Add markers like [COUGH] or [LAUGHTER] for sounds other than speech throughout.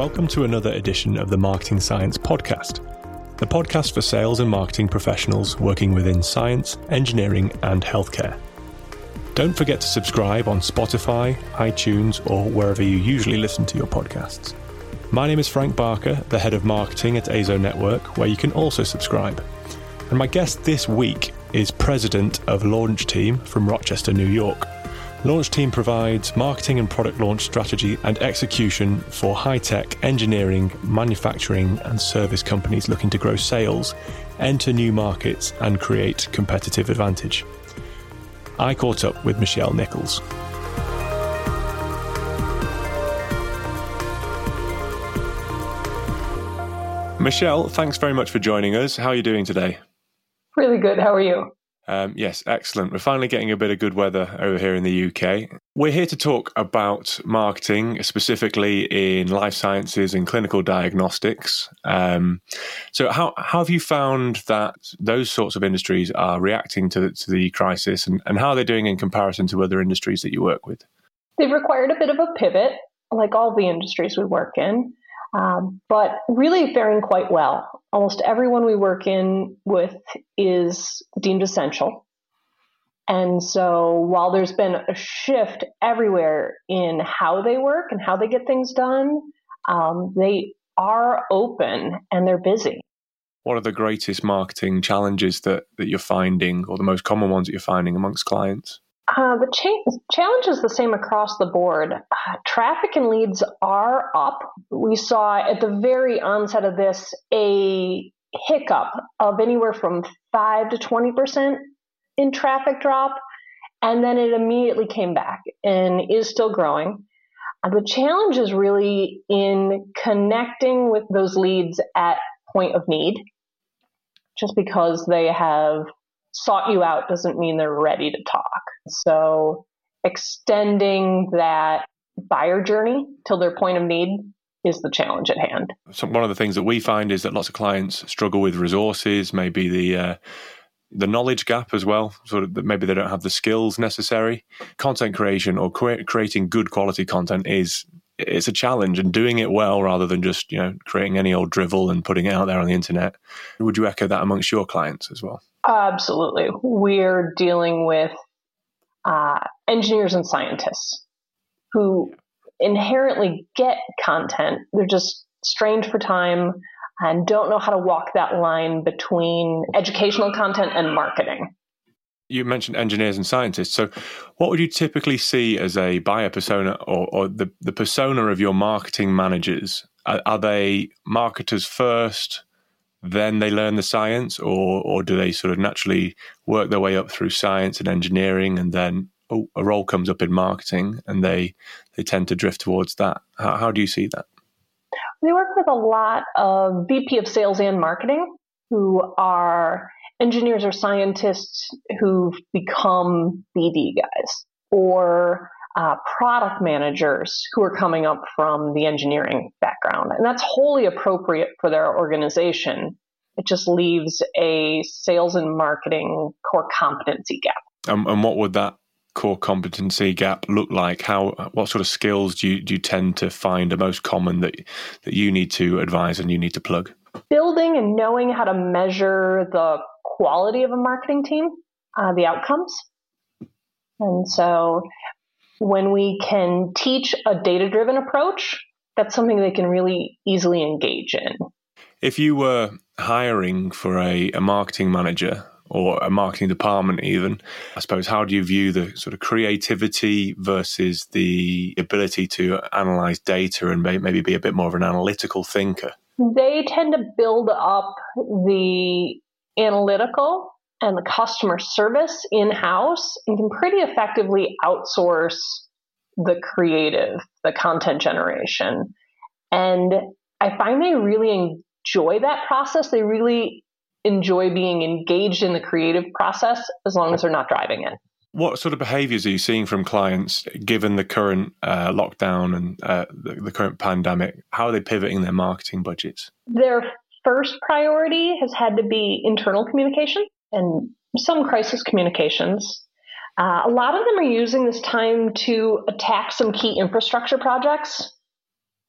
Welcome to another edition of the Marketing Science Podcast, the podcast for sales and marketing professionals working within science, engineering, and healthcare. Don't forget to subscribe on Spotify, iTunes, or wherever you usually listen to your podcasts. My name is Frank Barker, the head of marketing at AZO Network, where you can also subscribe. And my guest this week is president of Launch Team from Rochester, New York. Launch Team provides marketing and product launch strategy and execution for high tech, engineering, manufacturing, and service companies looking to grow sales, enter new markets, and create competitive advantage. I caught up with Michelle Nichols. Michelle, thanks very much for joining us. How are you doing today? Really good. How are you? Um, yes, excellent. We're finally getting a bit of good weather over here in the UK. We're here to talk about marketing, specifically in life sciences and clinical diagnostics. Um, so, how, how have you found that those sorts of industries are reacting to, to the crisis and, and how are they doing in comparison to other industries that you work with? They've required a bit of a pivot, like all the industries we work in. Um, but really faring quite well. Almost everyone we work in with is deemed essential. And so while there's been a shift everywhere in how they work and how they get things done, um, they are open and they're busy. What are the greatest marketing challenges that, that you're finding, or the most common ones that you're finding amongst clients? Uh, the cha- challenge is the same across the board. Uh, traffic and leads are up. We saw at the very onset of this a hiccup of anywhere from 5 to 20% in traffic drop, and then it immediately came back and is still growing. Uh, the challenge is really in connecting with those leads at point of need, just because they have sought you out doesn't mean they're ready to talk. So extending that buyer journey till their point of need is the challenge at hand. So one of the things that we find is that lots of clients struggle with resources, maybe the uh, the knowledge gap as well. Sort of that maybe they don't have the skills necessary. Content creation or cre- creating good quality content is it's a challenge, and doing it well rather than just you know creating any old drivel and putting it out there on the internet. Would you echo that amongst your clients as well? Absolutely. We're dealing with uh, engineers and scientists who inherently get content. They're just strained for time and don't know how to walk that line between educational content and marketing. You mentioned engineers and scientists. So, what would you typically see as a buyer persona or, or the, the persona of your marketing managers? Are, are they marketers first? Then they learn the science, or or do they sort of naturally work their way up through science and engineering, and then oh, a role comes up in marketing, and they they tend to drift towards that? How, how do you see that? We work with a lot of VP of sales and marketing who are engineers or scientists who've become BD guys, or uh, product managers who are coming up from the engineering background. And that's wholly appropriate for their organization. It just leaves a sales and marketing core competency gap. Um, and what would that core competency gap look like? How what sort of skills do you, do you tend to find are most common that that you need to advise and you need to plug? Building and knowing how to measure the quality of a marketing team, uh, the outcomes. And so when we can teach a data driven approach, that's something they can really easily engage in. If you were hiring for a, a marketing manager or a marketing department, even, I suppose, how do you view the sort of creativity versus the ability to analyze data and maybe be a bit more of an analytical thinker? They tend to build up the analytical and the customer service in house and can pretty effectively outsource the creative, the content generation. And I find they really enjoy that process. They really enjoy being engaged in the creative process as long as they're not driving it. What sort of behaviors are you seeing from clients given the current uh, lockdown and uh, the, the current pandemic? How are they pivoting their marketing budgets? Their first priority has had to be internal communication and some crisis communications. Uh, a lot of them are using this time to attack some key infrastructure projects.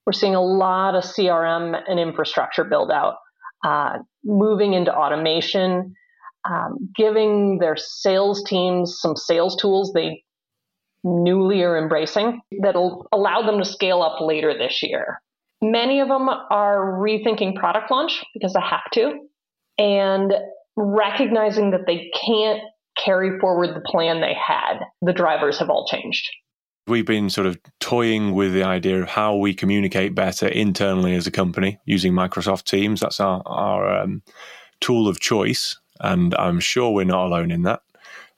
We're seeing a lot of CRM and infrastructure build out, uh, moving into automation, um, giving their sales teams some sales tools they newly are embracing that'll allow them to scale up later this year. Many of them are rethinking product launch because they have to, and recognizing that they can't carry forward the plan they had. The drivers have all changed. We've been sort of toying with the idea of how we communicate better internally as a company using Microsoft Teams. That's our, our um, tool of choice. And I'm sure we're not alone in that.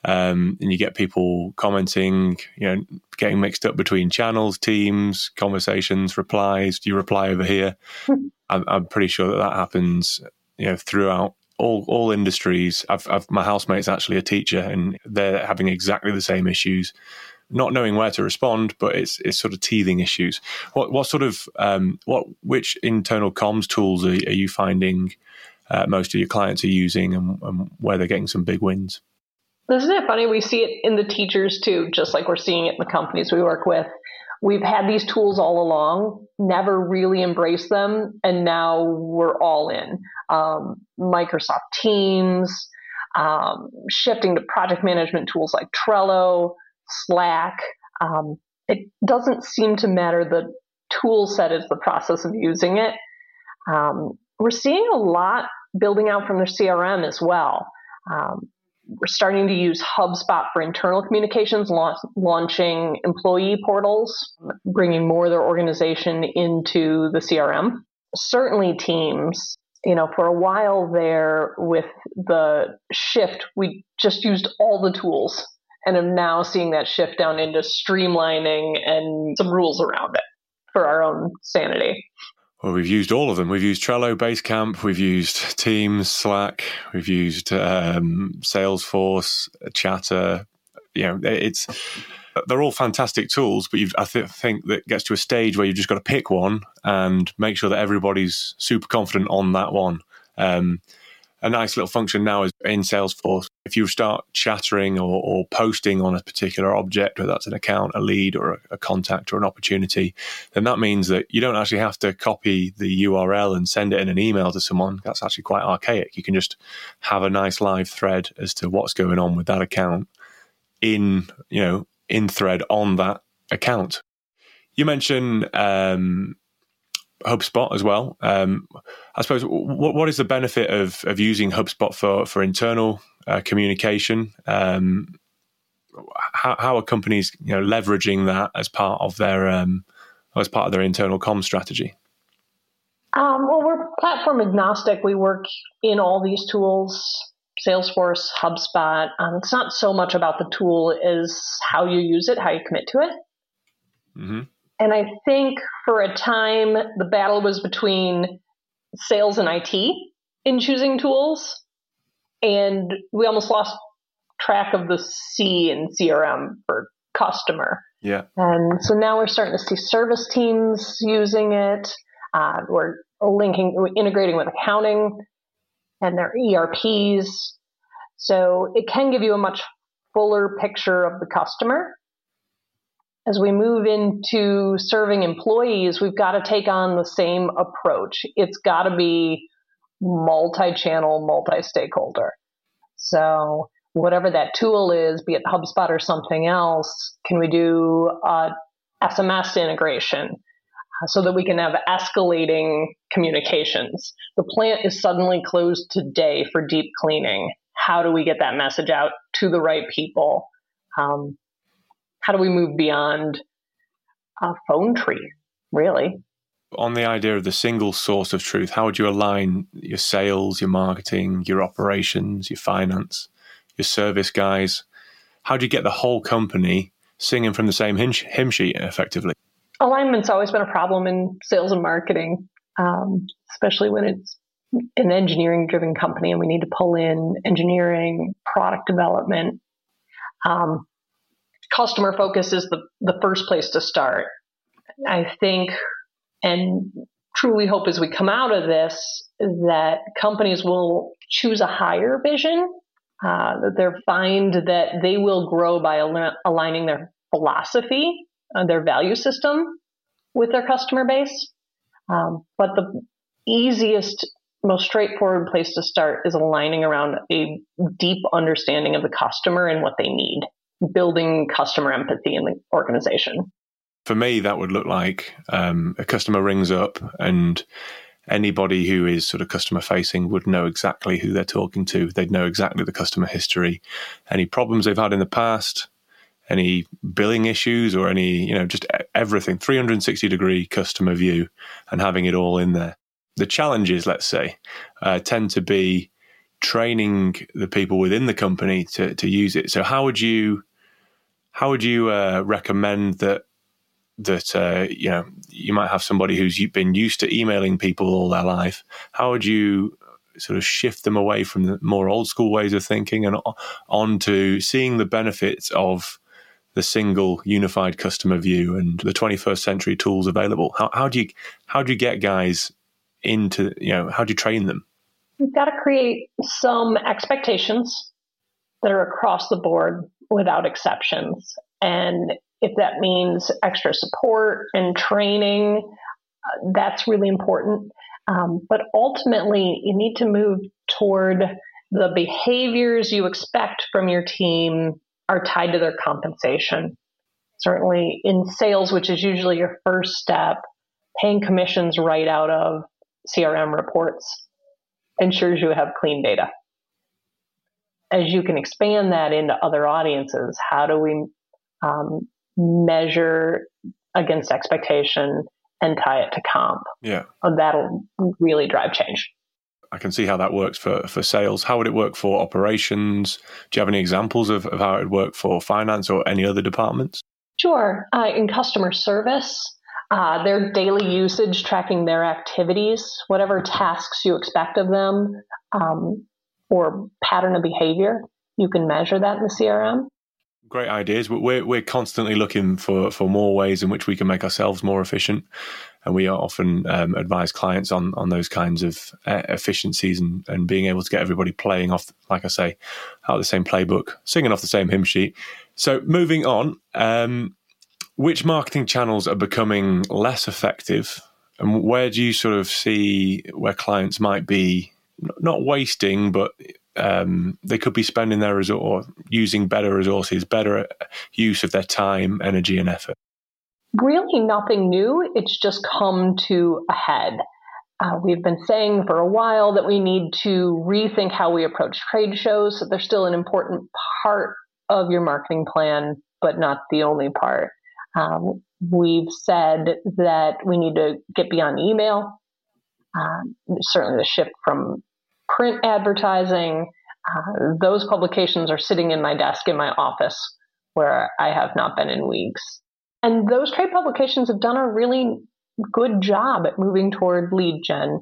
Um, and you get people commenting, you know, getting mixed up between channels, teams, conversations, replies. Do you reply over here? [LAUGHS] I'm, I'm, pretty sure that that happens, you know, throughout all all industries. I've, I've, my housemate's actually a teacher, and they're having exactly the same issues, not knowing where to respond. But it's it's sort of teething issues. What what sort of um, what which internal comms tools are, are you finding? Uh, most of your clients are using and, and where they're getting some big wins. Isn't it funny? We see it in the teachers too, just like we're seeing it in the companies we work with. We've had these tools all along, never really embraced them, and now we're all in. Um, Microsoft Teams, um, shifting to project management tools like Trello, Slack. Um, it doesn't seem to matter the tool set is the process of using it. Um, we're seeing a lot building out from their CRM as well. Um, we're starting to use HubSpot for internal communications, la- launching employee portals, bringing more of their organization into the CRM. Certainly, Teams. You know, for a while there with the shift, we just used all the tools and am now seeing that shift down into streamlining and some rules around it for our own sanity. Well, we've used all of them. We've used Trello, Basecamp, we've used Teams, Slack, we've used um, Salesforce, Chatter. You know, it's they're all fantastic tools, but I th- think that gets to a stage where you've just got to pick one and make sure that everybody's super confident on that one. Um, a nice little function now is in Salesforce. If you start chattering or, or posting on a particular object, whether that's an account, a lead, or a, a, contact or an opportunity, then that means that you don't actually have to copy the URL and send it in an email to someone. That's actually quite archaic. You can just have a nice live thread as to what's going on with that account in, you know, in thread on that account. You mentioned um, HubSpot as well. Um, I suppose what what is the benefit of of using HubSpot for for internal uh, communication? Um, how, how, are companies you know leveraging that as part of their um, as part of their internal com strategy? Um, well, we're platform agnostic. We work in all these tools. Salesforce, HubSpot. Um, it's not so much about the tool as how you use it, how you commit to it. Mm-hmm. And I think for a time, the battle was between sales and IT in choosing tools. And we almost lost track of the C in CRM for customer. Yeah. And so now we're starting to see service teams using it. Uh, we're linking, we're integrating with accounting and their ERPs. So it can give you a much fuller picture of the customer as we move into serving employees, we've got to take on the same approach. It's got to be multi channel, multi stakeholder. So, whatever that tool is, be it HubSpot or something else, can we do a SMS integration uh, so that we can have escalating communications? The plant is suddenly closed today for deep cleaning. How do we get that message out to the right people? Um, how do we move beyond a phone tree, really? On the idea of the single source of truth, how would you align your sales, your marketing, your operations, your finance, your service guys? How do you get the whole company singing from the same hymn sheet effectively? Alignment's always been a problem in sales and marketing, um, especially when it's an engineering driven company and we need to pull in engineering, product development. Um, customer focus is the, the first place to start. I think and truly hope as we come out of this that companies will choose a higher vision, uh, that they find that they will grow by al- aligning their philosophy, uh, their value system with their customer base. Um, but the easiest, most straightforward place to start is aligning around a deep understanding of the customer and what they need, building customer empathy in the organization. For me, that would look like um, a customer rings up and anybody who is sort of customer facing would know exactly who they're talking to. They'd know exactly the customer history, any problems they've had in the past, any billing issues, or any, you know, just everything 360 degree customer view and having it all in there. The challenges, let's say, uh, tend to be training the people within the company to, to use it. So, how would you how would you uh, recommend that that uh, you know you might have somebody who's been used to emailing people all their life. How would you sort of shift them away from the more old school ways of thinking and on to seeing the benefits of the single unified customer view and the 21st century tools available? How, how do you how do you get guys into you know how do you train them? You've got to create some expectations that are across the board without exceptions. And if that means extra support and training, uh, that's really important. Um, but ultimately, you need to move toward the behaviors you expect from your team are tied to their compensation. Certainly in sales, which is usually your first step, paying commissions right out of CRM reports ensures you have clean data. As you can expand that into other audiences, how do we um, measure against expectation and tie it to comp. Yeah. That'll really drive change. I can see how that works for, for sales. How would it work for operations? Do you have any examples of, of how it would work for finance or any other departments? Sure. Uh, in customer service, uh, their daily usage, tracking their activities, whatever tasks you expect of them, um, or pattern of behavior, you can measure that in the CRM great ideas. We're we're constantly looking for for more ways in which we can make ourselves more efficient, and we often um, advise clients on on those kinds of uh, efficiencies and and being able to get everybody playing off, like I say, out of the same playbook, singing off the same hymn sheet. So moving on, um, which marketing channels are becoming less effective, and where do you sort of see where clients might be not wasting, but um, they could be spending their resort or using better resources, better use of their time, energy, and effort. Really, nothing new. It's just come to a head. Uh, we've been saying for a while that we need to rethink how we approach trade shows. They're still an important part of your marketing plan, but not the only part. Um, we've said that we need to get beyond email. Um, certainly, the shift from print advertising. Uh, those publications are sitting in my desk in my office where I have not been in weeks. And those trade publications have done a really good job at moving toward lead gen.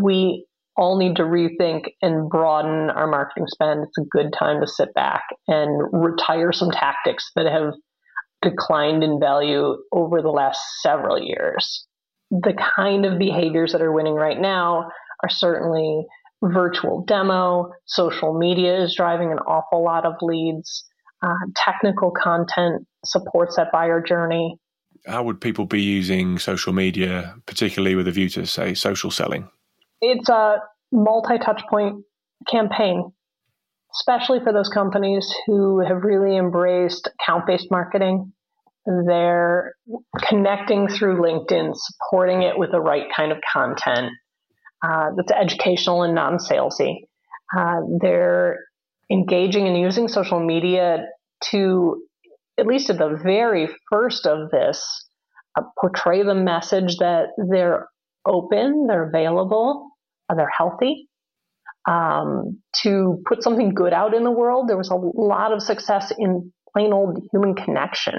We all need to rethink and broaden our marketing spend. It's a good time to sit back and retire some tactics that have declined in value over the last several years. The kind of behaviors that are winning right now are certainly virtual demo, social media is driving an awful lot of leads, uh, technical content supports that buyer journey. How would people be using social media, particularly with a view to, say, social selling? It's a multi touch point campaign, especially for those companies who have really embraced account based marketing. They're connecting through LinkedIn, supporting it with the right kind of content, uh, that's educational and non salesy. Uh, they're engaging and using social media to, at least at the very first of this, uh, portray the message that they're open, they're available, uh, they're healthy. Um, to put something good out in the world, there was a lot of success in plain old human connection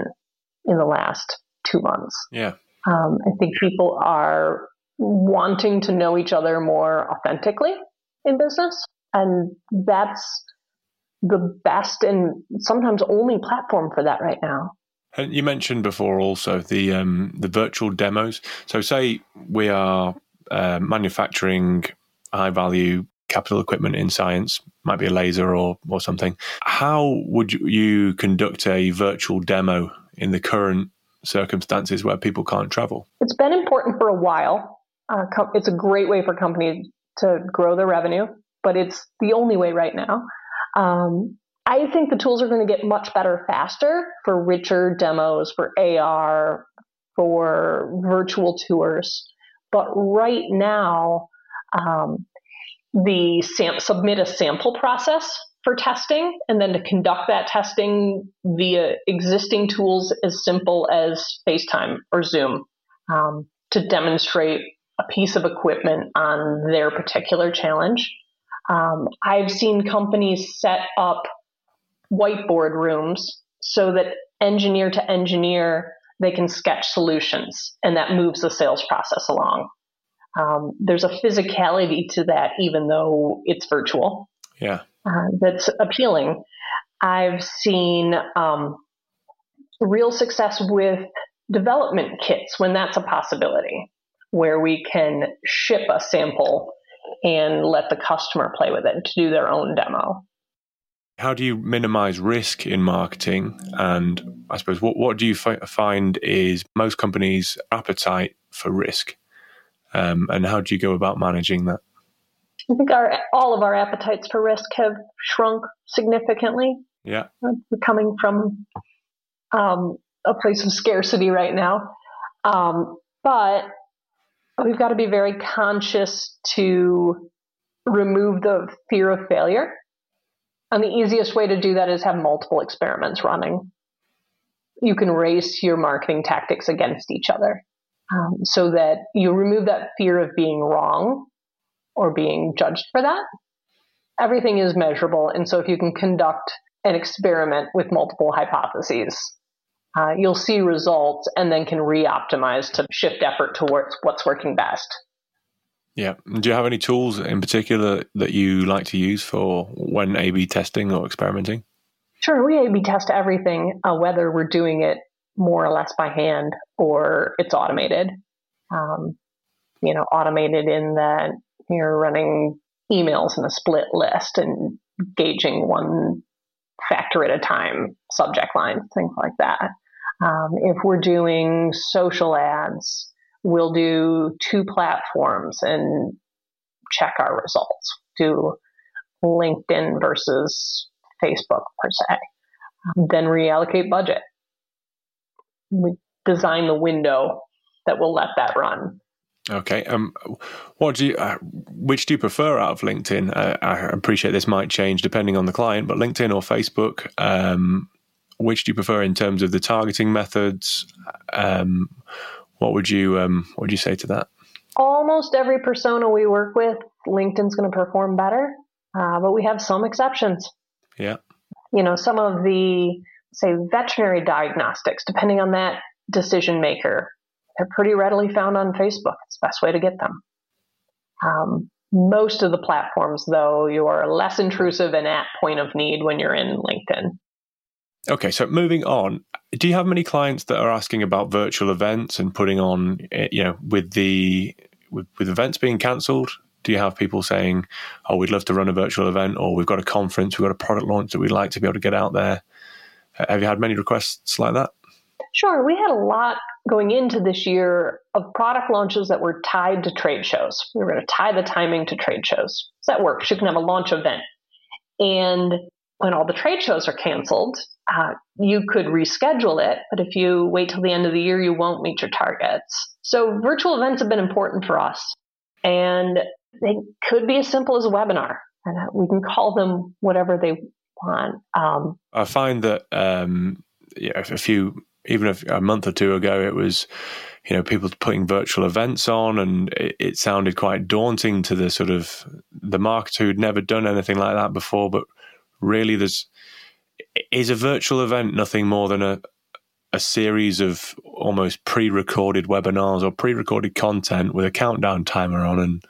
in the last two months. Yeah. Um, I think people are wanting to know each other more authentically in business. And that's the best and sometimes only platform for that right now. And you mentioned before also the um, the virtual demos. So, say we are uh, manufacturing high value capital equipment in science, might be a laser or or something. How would you conduct a virtual demo in the current circumstances where people can't travel? It's been important for a while Uh, com- it's a great way for companies to grow their revenue, but it's the only way right now. Um, I think the tools are going to get much better faster for richer demos, for AR, for virtual tours. But right now, um, the sam- submit a sample process for testing and then to conduct that testing via existing tools as simple as FaceTime or Zoom um, to demonstrate a piece of equipment on their particular challenge. Um, I've seen companies set up whiteboard rooms so that engineer to engineer they can sketch solutions and that moves the sales process along. Um, there's a physicality to that, even though it's virtual. Yeah. Uh, that's appealing. I've seen um, real success with development kits when that's a possibility, where we can ship a sample and let the customer play with it to do their own demo. How do you minimize risk in marketing? And I suppose what, what do you fi- find is most companies' appetite for risk? Um, and how do you go about managing that? I think our all of our appetites for risk have shrunk significantly. Yeah, we're coming from um, a place of scarcity right now, um, but we've got to be very conscious to remove the fear of failure. And the easiest way to do that is have multiple experiments running. You can race your marketing tactics against each other um, so that you remove that fear of being wrong or being judged for that. Everything is measurable. And so if you can conduct an experiment with multiple hypotheses, uh, you'll see results and then can re optimize to shift effort towards what's working best. Yeah. Do you have any tools in particular that you like to use for when A B testing or experimenting? Sure. We A B test everything, uh, whether we're doing it more or less by hand or it's automated. Um, you know, automated in that you're running emails in a split list and gauging one factor at a time, subject lines, things like that. Um, if we're doing social ads, we'll do two platforms and check our results. Do LinkedIn versus Facebook per se. Then reallocate budget we design the window that will let that run. Okay. Um, what do you, uh, which do you prefer out of LinkedIn? Uh, I appreciate this might change depending on the client, but LinkedIn or Facebook, um, which do you prefer in terms of the targeting methods? Um, what would you, um, what would you say to that? Almost every persona we work with, LinkedIn's going to perform better, uh, but we have some exceptions. Yeah. You know, some of the say, veterinary diagnostics, depending on that decision maker, they're pretty readily found on Facebook. It's the best way to get them. Um, most of the platforms, though, you are less intrusive and at point of need when you're in LinkedIn. Okay, so moving on, do you have many clients that are asking about virtual events and putting on, eh, you know, with the with, with events being cancelled? Do you have people saying, "Oh, we'd love to run a virtual event," or "We've got a conference, we've got a product launch that we'd like to be able to get out there"? Have you had many requests like that? Sure. We had a lot going into this year of product launches that were tied to trade shows. We were going to tie the timing to trade shows. So that works. You can have a launch event. And when all the trade shows are canceled, uh, you could reschedule it. But if you wait till the end of the year, you won't meet your targets. So virtual events have been important for us. And they could be as simple as a webinar. And we can call them whatever they want. Um, I find that um, yeah, a few, even a, a, month or two ago, it was you know people putting virtual events on, and it, it, sounded quite daunting to the sort of the marketer who'd never done anything like that before. But really, there's is a virtual event nothing more than a a series of almost pre-recorded webinars or pre-recorded content with a countdown timer on and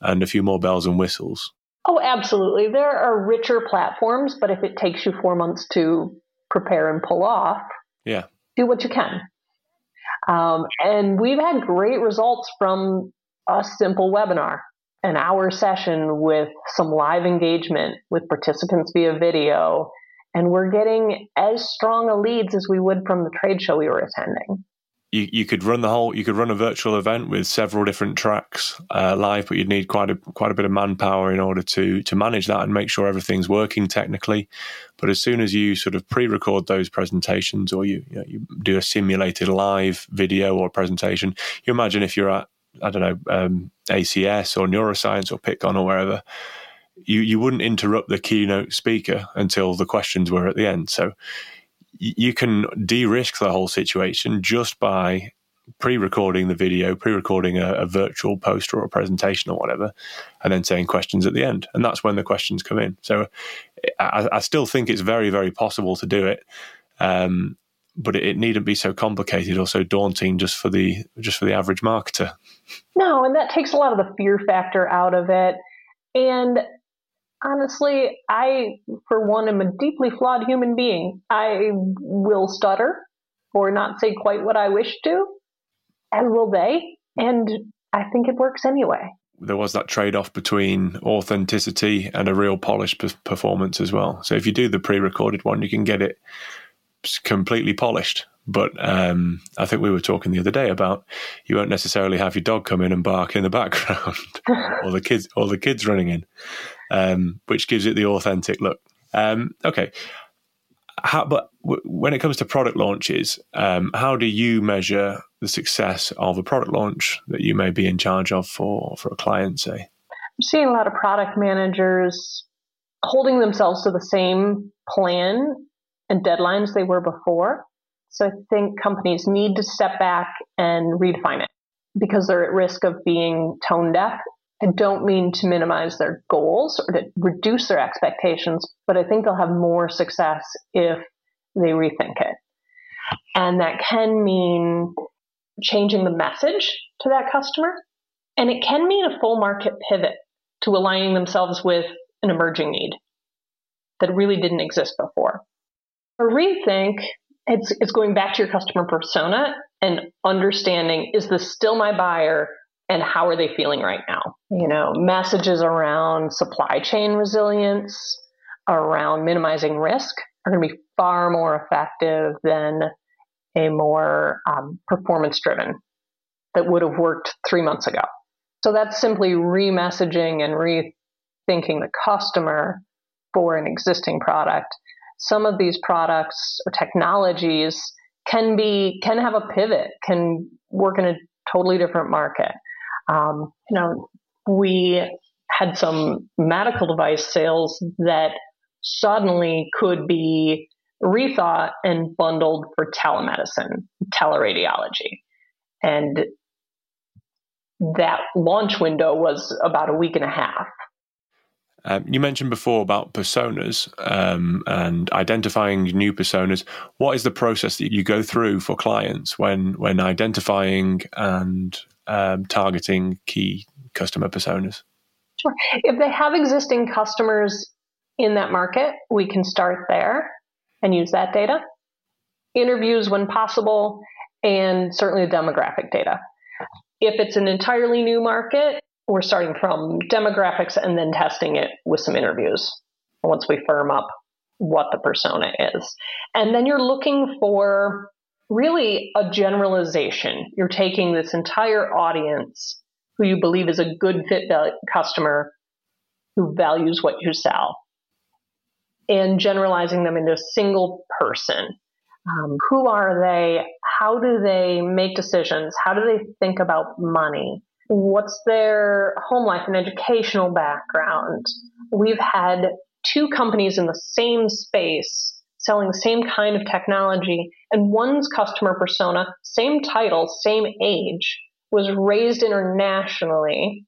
and a few more bells and whistles. Oh, absolutely. There are richer platforms, but if it takes you four months to prepare and pull off, yeah, do what you can. Um, and we've had great results from a simple webinar, an hour session with some live engagement with participants via video. And we're getting as strong a leads as we would from the trade show we were attending. You, you could run the whole you could run a virtual event with several different tracks uh, live, but you'd need quite a quite a bit of manpower in order to to manage that and make sure everything's working technically. But as soon as you sort of pre-record those presentations, or you you, know, you do a simulated live video or presentation, you imagine if you're at I don't know um, ACS or neuroscience or Pittcon or wherever, you you wouldn't interrupt the keynote speaker until the questions were at the end. So you can de-risk the whole situation just by pre-recording the video, pre-recording a, a, virtual poster or a presentation or whatever, and then saying questions at the end, and that's when the questions come in. So I, I still think it's very, very possible to do it, um, but it, it, needn't be so complicated or so daunting just for the just for the average marketer. No, and that takes a lot of the fear factor out of it, and honestly, I, for one, am a deeply flawed human being. I will stutter or not say quite what I wish to, as will they. And I think it works anyway. There was that trade off between authenticity and a real polished performance as well. So if you do the pre recorded one, you can get it completely polished. But um, I think we were talking the other day about you won't necessarily have your dog come in and bark in the [LAUGHS] background, or the kids, or the kids running in um, which gives it the authentic look. Um, okay. How, but w- when it comes to product launches, um, how do you measure the success of a product launch that you may be in charge of for, for a client, say? I'm seeing a lot of product managers holding themselves to the same plan and deadlines they were before. So I think companies need to step back and redefine it because they're at risk of being tone deaf I don't mean to minimize their goals or to reduce their expectations, but I think they'll have more success if they rethink it. And that can mean changing the message to that customer. And it can mean a full market pivot to aligning themselves with an emerging need that really didn't exist before. A rethink, it's, it's going back to your customer persona and understanding is this still my buyer and how are they feeling right now? You know, messages around supply chain resilience, around minimizing risk are going to be far more effective than a more um, performance driven that would have worked three months ago. So that's simply remessaging and rethinking the customer for an existing product. Some of these products or technologies can be can have a pivot, can work in a totally different market. Um, you know, we had some medical device sales that suddenly could be rethought and bundled for telemedicine, teleradiology. And that launch window was about a week and a half. Um, you mentioned before about personas um, and identifying new personas. What is the process that you go through for clients when when identifying and um, targeting key customer personas? Sure. If they have existing customers in that market, we can start there and use that data. Interviews when possible, and certainly demographic data. If it's an entirely new market, we're starting from demographics and then testing it with some interviews once we firm up what the persona is. And then you're looking for really a generalization. You're taking this entire audience who you believe is a good fit customer who values what you sell and generalizing them into a single person. Um, who are they? How do they make decisions? How do they think about money? What's their home life and educational background? We've had two companies in the same space selling the same kind of technology, and one's customer persona, same title, same age, was raised internationally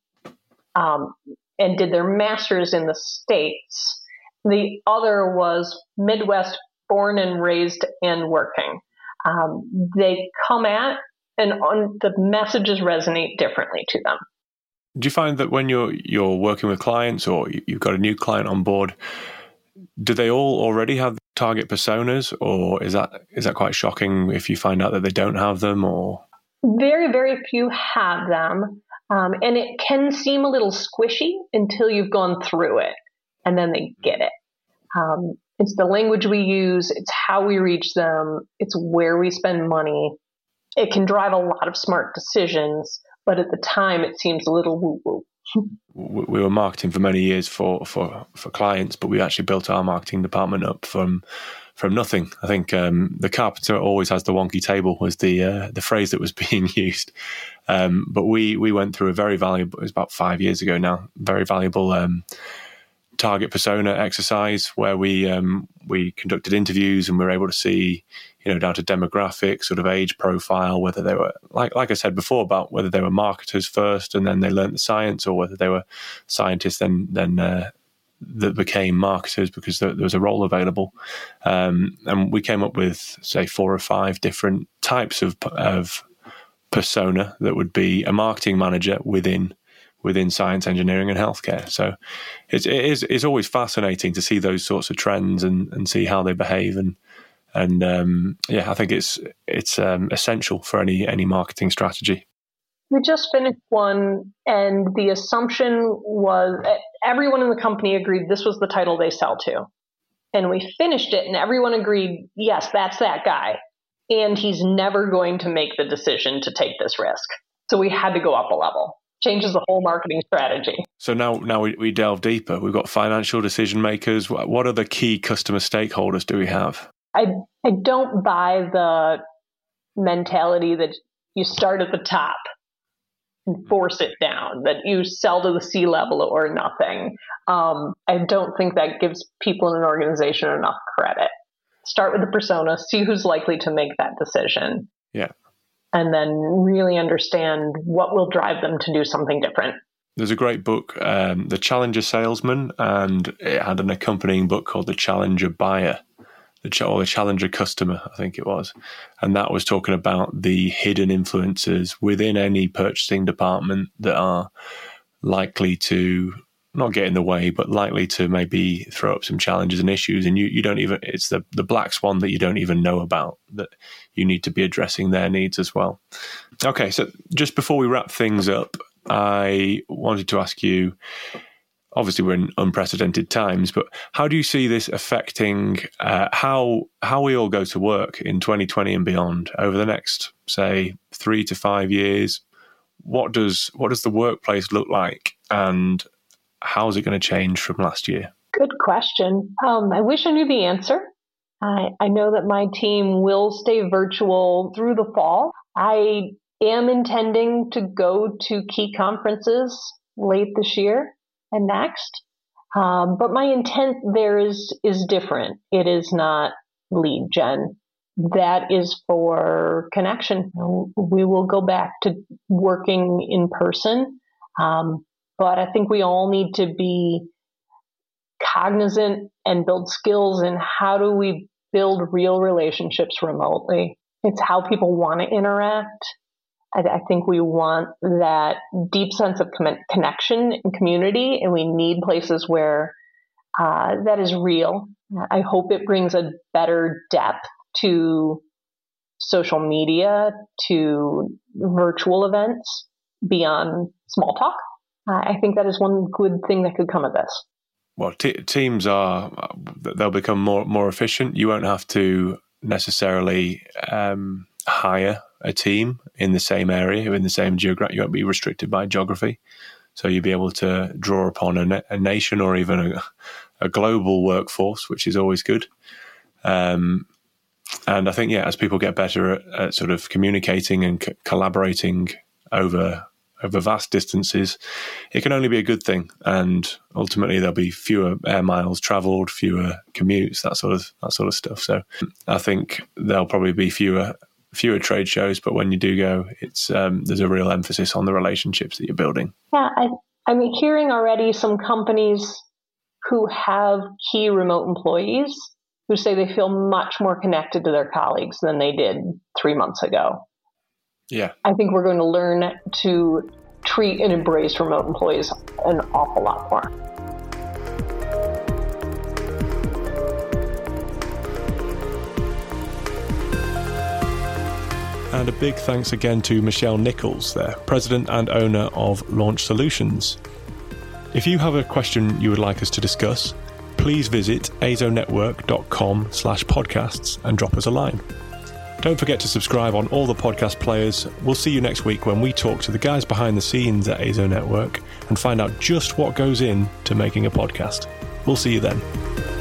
um, and did their master's in the States. The other was Midwest, born and raised and working. Um, they come at and on, the messages resonate differently to them. Do you find that when you're you're working with clients or you've got a new client on board, do they all already have target personas, or is that is that quite shocking if you find out that they don't have them? Or very very few have them, um, and it can seem a little squishy until you've gone through it, and then they get it. Um, it's the language we use. It's how we reach them. It's where we spend money. it can drive a lot of smart decisions, but at the time it seems a little woo woo. We were marketing for many years for, for, for clients, but we actually built our marketing department up from from nothing. I think um, the carpenter always has the wonky table was the uh, the phrase that was [LAUGHS] being used. Um, but we we went through a very valuable. It was about five years ago now. Very valuable um, target persona exercise where we um, we conducted interviews and we were able to see you know down to demographic, sort of age profile, whether they were like like I said before about whether they were marketers first and then they learned the science, or whether they were scientists then then uh, that became marketers because there, there was a role available. Um, and we came up with say four or five different types of of persona that would be a marketing manager within within science, engineering, and healthcare. So it's, it is it's always fascinating to see those sorts of trends and, and see how they behave and and um, yeah, I think it's it's um, essential for any any marketing strategy. We just finished one, and the assumption was everyone in the company agreed this was the title they sell to, and we finished it, and everyone agreed, yes, that's that guy, and he's never going to make the decision to take this risk. So we had to go up a level changes the whole marketing strategy. So now, now we, we delve deeper. We've got financial decision makers. What are the key customer stakeholders do we have? I I don't buy the mentality that you start at the top and force it down, that you sell to the C level or nothing. Um, I don't think that gives people in an organization enough credit. Start with the persona, see who's likely to make that decision. Yeah and then really understand what will drive them to do something different. There's a great book, um, The Challenger Salesman, and it had an accompanying book called The Challenger Buyer, the or the Challenger Customer, I think it was, and that was talking about the hidden influences within any purchasing department that are likely to not get in the way, but likely to maybe throw up some challenges and issues. And you, you don't even, it's the, the black swan that you don't even know about that you need to be addressing their needs as well. Okay, so just before we wrap things up, I wanted to ask you obviously we're in unprecedented times, but how do you see this affecting uh, how how we all go to work in 2020 and beyond over the next, say, three to five years? What does what does the workplace look like, and how is it going to change from last year? Good question. Um, I wish I knew the answer. I, I know that my team will stay virtual through the fall. I am intending to go to key conferences late this year and next. Um, but my intent there is is different. It is not lead gen. That is for connection. We will go back to working in person. Um, but I think we all need to be cognizant and build skills in how do we build real relationships remotely. It's how people want to interact. I, I think we want that deep sense of connection and community, and we need places where uh, that is real. I hope it brings a better depth to social media, to virtual events beyond small talk. Uh, I think that is one good thing that could come of this. Well, t- teams are they'll become more more efficient. You won't have to necessarily um, hire a team in the same area in the same geography. You won't be restricted by geography, so you'll be able to draw upon a, a nation or even a, a, global workforce, which is always good. Um, and I think, yeah, as people get better at, at sort of communicating and collaborating over over vast distances, it can only be a good thing. And ultimately, there'll be fewer air miles travelled, fewer commutes, that sort of that sort of stuff. So, I think there'll probably be fewer fewer trade shows, but when you do go, it's um, there's a real emphasis on the relationships that you're building. Yeah, I, I'm hearing already some companies who have key remote employees who say they feel much more connected to their colleagues than they did three months ago. Yeah. I think we're going to learn to treat and embrace remote employees an awful lot more. And a big thanks again to Michelle Nichols, there, president and owner of Launch Solutions. If you have a question you would like us to discuss, please visit azonetwork.com slash podcasts and drop us a line. Don't forget to subscribe on all the podcast players. We'll see you next week when we talk to the guys behind the scenes at AZO Network and find out just what goes in to making a podcast. We'll see you then.